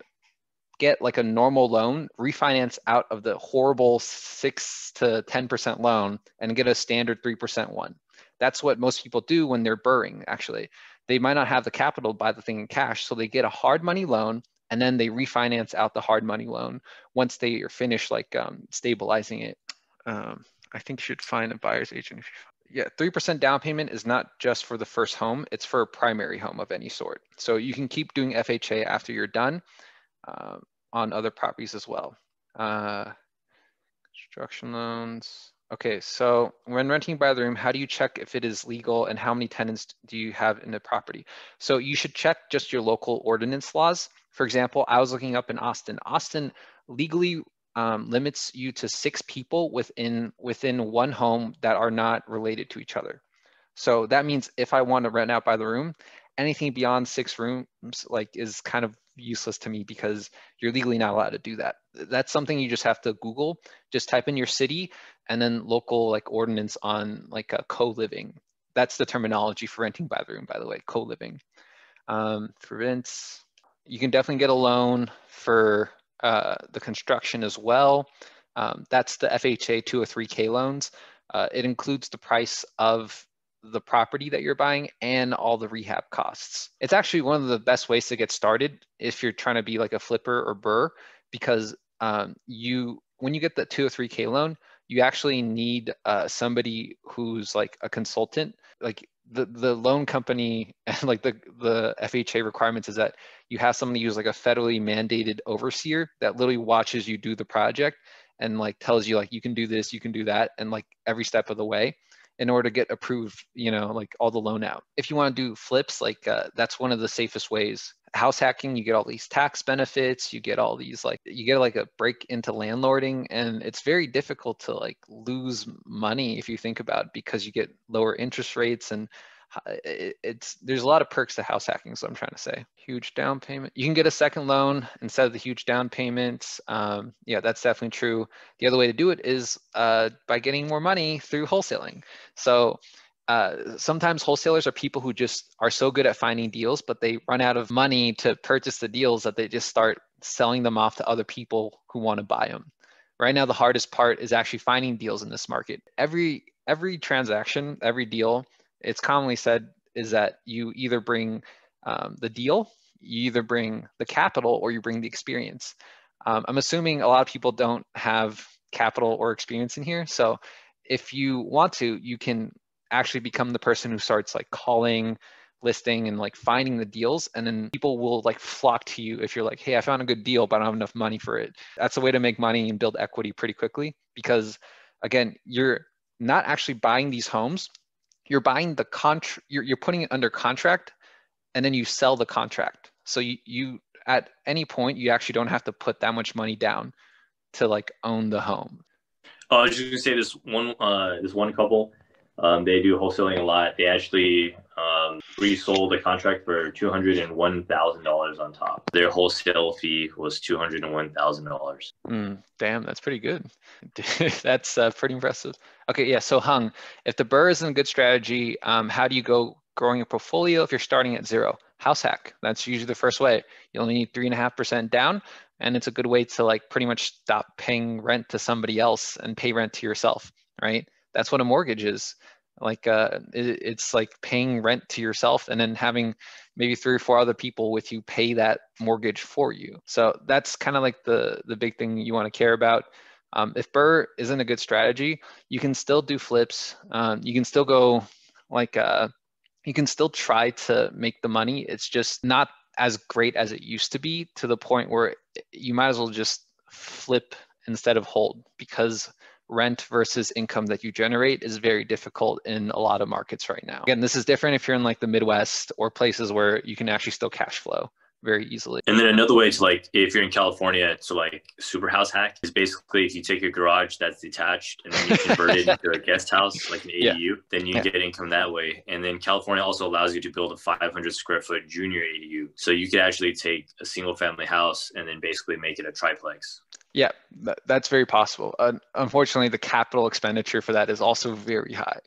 S1: get like a normal loan, refinance out of the horrible six to 10% loan and get a standard 3% one. That's what most people do when they're BRRRRing actually they might not have the capital to buy the thing in cash. So they get a hard money loan and then they refinance out the hard money loan once they are finished like um, stabilizing it. Um, I think you should find a buyer's agent. yeah, 3% down payment is not just for the first home, it's for a primary home of any sort. So you can keep doing FHA after you're done uh, on other properties as well. Uh, construction loans. Okay, so when renting by the room, how do you check if it is legal and how many tenants do you have in the property? So you should check just your local ordinance laws. For example, I was looking up in Austin. Austin legally um, limits you to six people within within one home that are not related to each other. So that means if I want to rent out by the room, anything beyond six rooms like is kind of useless to me because you're legally not allowed to do that. That's something you just have to Google. Just type in your city and then local like ordinance on like a co-living. That's the terminology for renting by the room, by the way, co-living. Um, for rents, you can definitely get a loan for uh, the construction as well. Um, that's the FHA 203K loans. Uh, it includes the price of the property that you're buying and all the rehab costs. It's actually one of the best ways to get started if you're trying to be like a flipper or BRRRR, because um, you when you get the 203k loan, you actually need uh, somebody who's like a consultant. Like the the loan company and like the the FHA requirements is that you have somebody who's like a federally mandated overseer that literally watches you do the project and like tells you like you can do this, you can do that, and like every step of the way in order to get approved, you know, like all the loan out. If you want to do flips, like uh, that's one of the safest ways house hacking, you get all these tax benefits, you get all these like you get like a break into landlording and it's very difficult to like lose money if you think about it because you get lower interest rates and it's there's a lot of perks to house hacking so i'm trying to say. Huge down payment you can get a second loan instead of the huge down payments um, yeah that's definitely true. The other way to do it is uh, by getting more money through wholesaling. So uh, sometimes wholesalers are people who just are so good at finding deals but they run out of money to purchase the deals that they just start selling them off to other people who want to buy them right now the hardest part is actually finding deals in this market. Every every transaction every deal it's commonly said is that you either bring um, the deal, you either bring the capital, or you bring the experience. Um, I'm assuming a lot of people don't have capital or experience in here. So if you want to, you can actually become the person who starts like calling, listing, and like finding the deals. And then people will like flock to you if you're like, hey, I found a good deal, but I don't have enough money for it. That's a way to make money and build equity pretty quickly because again, you're not actually buying these homes you're buying the contract, you're, you're putting it under contract and then you sell the contract. So you, you, at any point, you actually don't have to put that much money down to like own the home.
S3: Oh, I was just gonna say this one, uh, this one couple, um, they do wholesaling a lot. They actually um, resold a contract for two hundred and one thousand dollars on top. Their wholesale fee was two hundred and one thousand dollars.
S1: Mm, damn, that's pretty good. that's uh, pretty impressive. Okay, yeah. So Hung, if the BRRRR isn't a good strategy, um, how do you go growing a portfolio if you're starting at zero? House hack. That's usually the first way. You only need three and a half percent down, and it's a good way to like pretty much stop paying rent to somebody else and pay rent to yourself, right? That's what a mortgage is like uh, it, it's like paying rent to yourself and then having maybe three or four other people with you pay that mortgage for you. So that's kind of like the the big thing you want to care about. Um, if BRRRR isn't a good strategy you can still do flips. Um, you can still go like uh, you can still try to make the money. It's just not as great as it used to be to the point where you might as well just flip instead of hold because rent versus income that you generate is very difficult in a lot of markets right now. Again, this is different if you're in like the Midwest or places where you can actually still cash flow very easily.
S3: And then another way to like, if you're in California, to like super house hack is basically if you take a garage that's detached and then you convert it into a guest house, like an ADU, yeah. then you yeah. get income that way. And then California also allows you to build a 500 square foot junior ADU. So you could actually take a single family house and then basically make it a triplex.
S1: Yeah, that's very possible. Uh, unfortunately, the capital expenditure for that is also very high.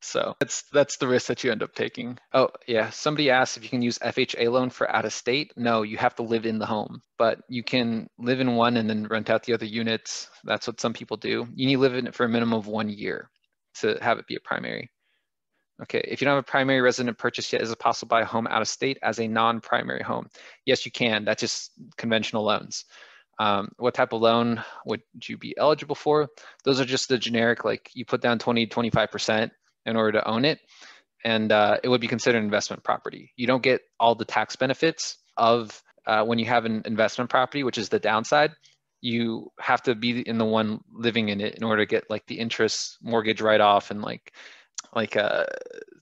S1: So that's that's the risk that you end up taking. Oh yeah, somebody asked if you can use FHA loan for out of state. No, you have to live in the home, but you can live in one and then rent out the other units. That's what some people do. You need to live in it for a minimum of one year to have it be a primary. Okay, if you don't have a primary resident purchase yet, is it possible to buy a home out of state as a non-primary home? Yes, you can. That's just conventional loans. Um, what type of loan would you be eligible for? Those are just the generic, like you put down 20, 25% in order to own it. And uh, it would be considered investment property. You don't get all the tax benefits of uh, when you have an investment property, which is the downside. You have to be in the one living in it in order to get like the interest mortgage write off and like like uh,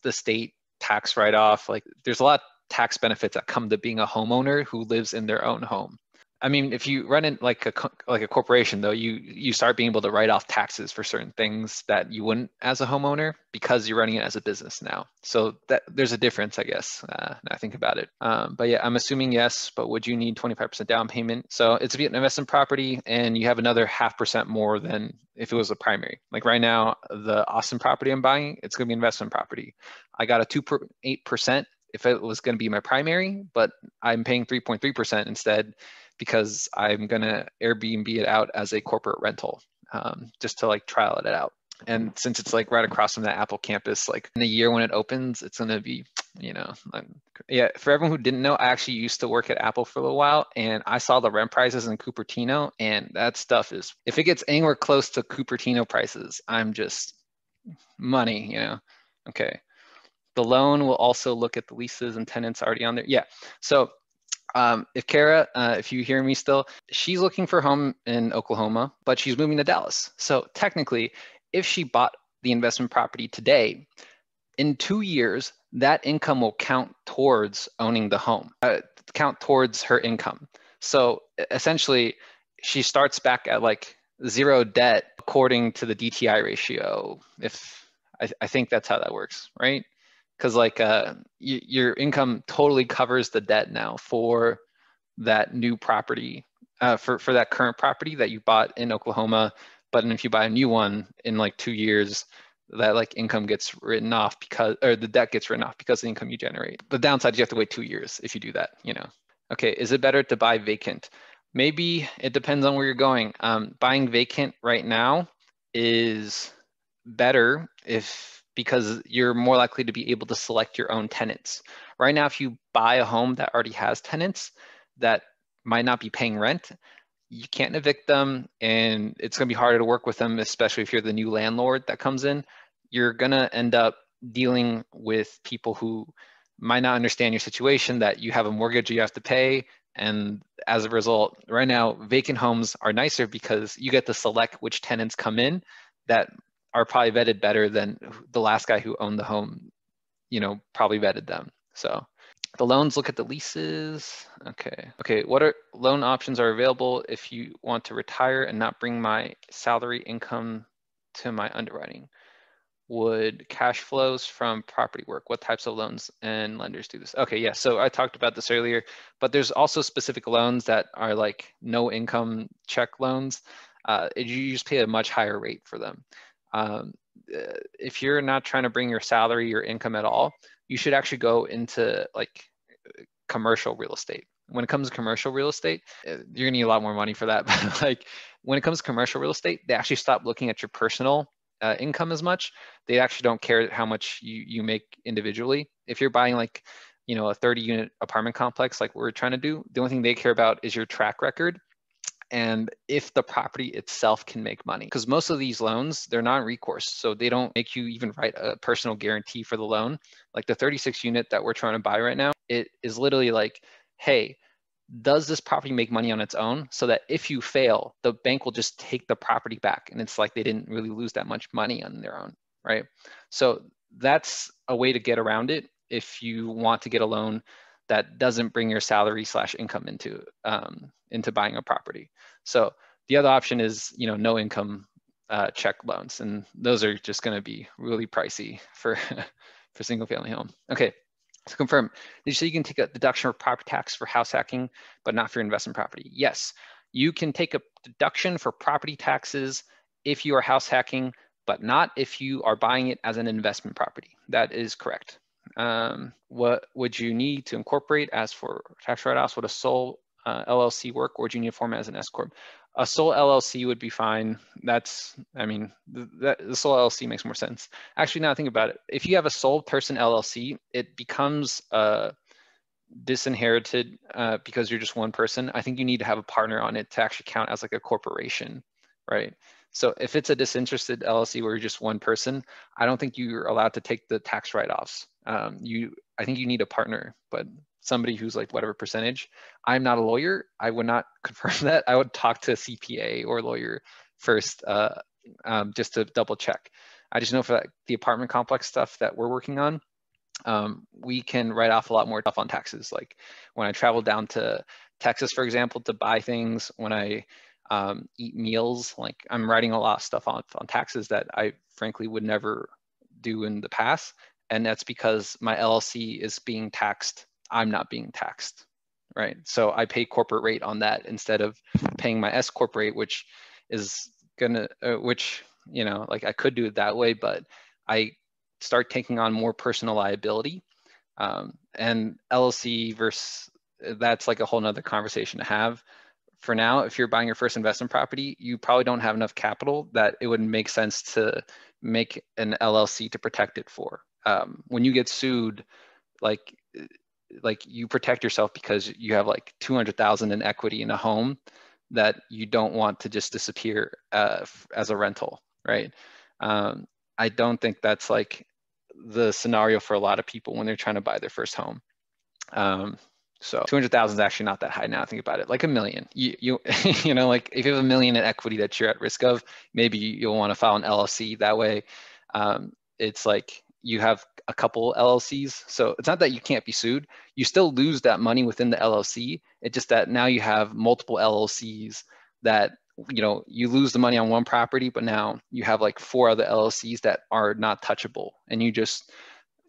S1: the state tax write off. Like there's a lot of tax benefits that come to being a homeowner who lives in their own home. I mean, if you run it like a like a corporation, though, you you start being able to write off taxes for certain things that you wouldn't as a homeowner because you're running it as a business now. So that there's a difference, I guess. Uh, I think about it. Um, but yeah, I'm assuming yes. But would you need 25% down payment? So it's an investment property, and you have another half percent more than if it was a primary. Like right now, the Austin property I'm buying, it's going to be investment property. I got a 2.8% if it was going to be my primary, but I'm paying 3.3% instead because I'm gonna Airbnb it out as a corporate rental, um, just to like trial it out. And since it's like right across from the Apple campus, like in a year when it opens, it's gonna be, you know, yeah. For everyone who didn't know, I actually used to work at Apple for a little while, and I saw the rent prices in Cupertino, and that stuff is, if it gets anywhere close to Cupertino prices, I'm just money, you know. Okay. The loan will also look at the leases and tenants already on there. Yeah. So um, if Kara, uh, if you hear me still, she's looking for a home in Oklahoma, but she's moving to Dallas. So technically, if she bought the investment property today, in two years, that income will count towards owning the home, uh, count towards her income. So essentially, she starts back at like zero debt according to the DTI ratio. If I, I think that's how that works, right? Because like uh, y- your income totally covers the debt now for that new property, uh, for for that current property that you bought in Oklahoma. But if you buy a new one in like two years, that like income gets written off because or the debt gets written off because the income you generate. The downside is you have to wait two years if you do that, you know. Okay, is it better to buy vacant? Maybe it depends on where you're going. Um, buying vacant right now is better if because you're more likely to be able to select your own tenants. Right now, if you buy a home that already has tenants that might not be paying rent, you can't evict them and it's going to be harder to work with them, especially if you're the new landlord that comes in. You're going to end up dealing with people who might not understand your situation that you have a mortgage you have to pay and as a result right now vacant homes are nicer because you get to select which tenants come in that are probably vetted better than the last guy who owned the home you know probably vetted them so the loans look at the leases okay okay what are loan options are available if you want to retire and not bring my salary income to my underwriting would cash flows from property work? What types of loans and lenders do this? Okay, yeah, so I talked about this earlier, but there's also specific loans that are like no income check loans. Uh, you just pay a much higher rate for them. Um, uh, if you're not trying to bring your salary or income at all, you should actually go into like commercial real estate. When it comes to commercial real estate, uh, you're gonna need a lot more money for that. But like when it comes to commercial real estate, they actually stop looking at your personal uh, income as much. They actually don't care how much you, you make individually. If you're buying like, you know, a 30 unit apartment complex like we're trying to do, the only thing they care about is your track record and if the property itself can make money. Because most of these loans, they're non-recourse, so they don't make you even write a personal guarantee for the loan. Like the 36 unit that we're trying to buy right now, it is literally like, hey, does this property make money on its own so that if you fail the bank will just take the property back and it's like they didn't really lose that much money on their own right so that's a way to get around it if you want to get a loan that doesn't bring your salary slash income into um, into buying a property so the other option is you know no income uh, check loans and those are just going to be really pricey for for single family home okay to confirm, did you say you can take a deduction for property tax for house hacking, but not for investment property? Yes, you can take a deduction for property taxes if you are house hacking, but not if you are buying it as an investment property. That is correct. Um, what would you need to incorporate as for tax write-offs? Would a sole uh, LLC work or do you need to form as an S corp? a sole LLC would be fine. That's, I mean, that, the sole LLC makes more sense. Actually, now think about it, if you have a sole person LLC, it becomes uh, disinherited uh, because you're just one person. I think you need to have a partner on it to actually count as like a corporation, right? So if it's a disinterested LLC where you're just one person, I don't think you're allowed to take the tax write-offs. Um, you, I think you need a partner, but somebody who's like whatever percentage. I'm not a lawyer. I would not confirm that. I would talk to a CPA or lawyer first, uh, um, just to double check. I just know for the apartment complex stuff that we're working on, um, we can write off a lot more stuff on taxes. Like when I travel down to Texas, for example, to buy things, when I um, eat meals, like I'm writing a lot of stuff on, on taxes that I frankly would never do in the past. And that's because my LLC is being taxed I'm not being taxed, right? So I pay corporate rate on that instead of paying my S corp rate, which is gonna, uh, which you know, like I could do it that way, but I start taking on more personal liability. Um, and LLC versus that's like a whole nother conversation to have. For now, if you're buying your first investment property, you probably don't have enough capital that it would make sense to make an LLC to protect it for. Um, when you get sued, like like you protect yourself because you have like 200,000 in equity in a home that you don't want to just disappear uh, as a rental, right? Um, I don't think that's like the scenario for a lot of people when they're trying to buy their first home. Um, so 200,000 is actually not that high now. Think about it, like a million. You, you, you know, like if you have a million in equity that you're at risk of, maybe you'll want to file an LLC that way. Um, it's like you have a couple LLCs. So it's not that you can't be sued. You still lose that money within the LLC. It's just that now you have multiple LLCs that you know you lose the money on one property, but now you have like four other LLCs that are not touchable, and you just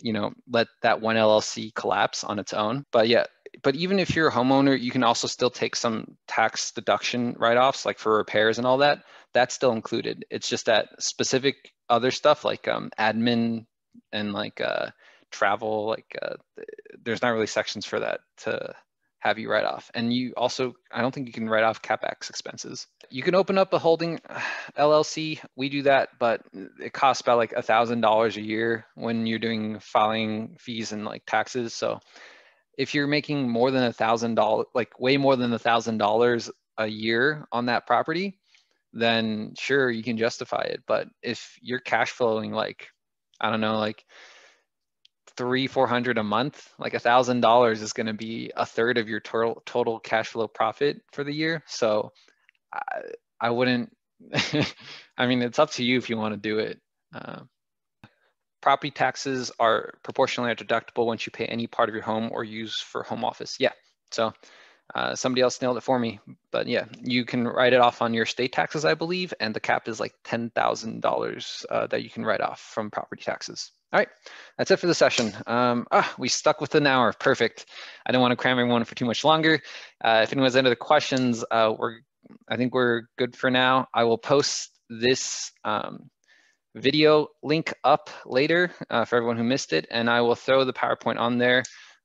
S1: you know let that one LLC collapse on its own. But yeah, but even if you're a homeowner, you can also still take some tax deduction write-offs, like for repairs and all that. That's still included. It's just that specific other stuff like um, admin and like uh, travel, like uh, there's not really sections for that to have you write off. And you also, I don't think you can write off capex expenses. You can open up a holding LLC. We do that, but it costs about like a thousand dollars a year when you're doing filing fees and like taxes. So if you're making more than a thousand dollars, like way more than a thousand dollars a year on that property, then sure you can justify it. But if you're cash flowing like, I don't know, like three, four hundred a month, like a thousand dollars is going to be a third of your total total cash flow profit for the year. So I, I wouldn't. I mean, it's up to you if you want to do it. Uh, property taxes are proportionally deductible once you pay any part of your home or use for home office. Yeah. So uh, somebody else nailed it for me, but yeah, you can write it off on your state taxes, I believe, and the cap is like ten thousand uh, dollars that you can write off from property taxes. All right, that's it for the session. Um, ah, we stuck with an hour. Perfect. I don't want to cram everyone for too much longer. Uh, if anyone has any other questions, uh, we're I think we're good for now. I will post this um, video link up later uh, for everyone who missed it, and I will throw the PowerPoint on there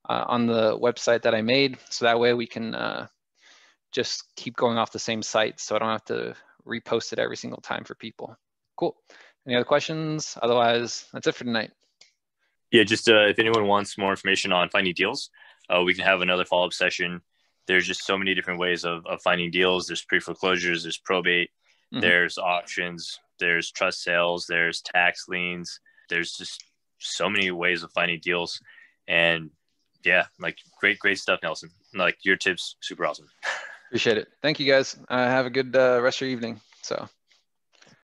S1: uh, on the website that I made, so that way we can uh, just keep going off the same site, so I don't have to repost it every single time for people. Cool. Any other questions? Otherwise, that's it for tonight.
S3: Yeah, just uh, if anyone wants more information on finding deals, uh, we can have another follow-up session. There's just so many different ways of, of finding deals. There's pre-foreclosures, there's probate, mm-hmm. there's auctions, there's trust sales, there's tax liens. There's just so many ways of finding deals. And yeah, like great, great stuff, Nelson. Like your tips, super awesome.
S1: Appreciate it. Thank you guys. Uh, have a good uh, rest of your evening. So.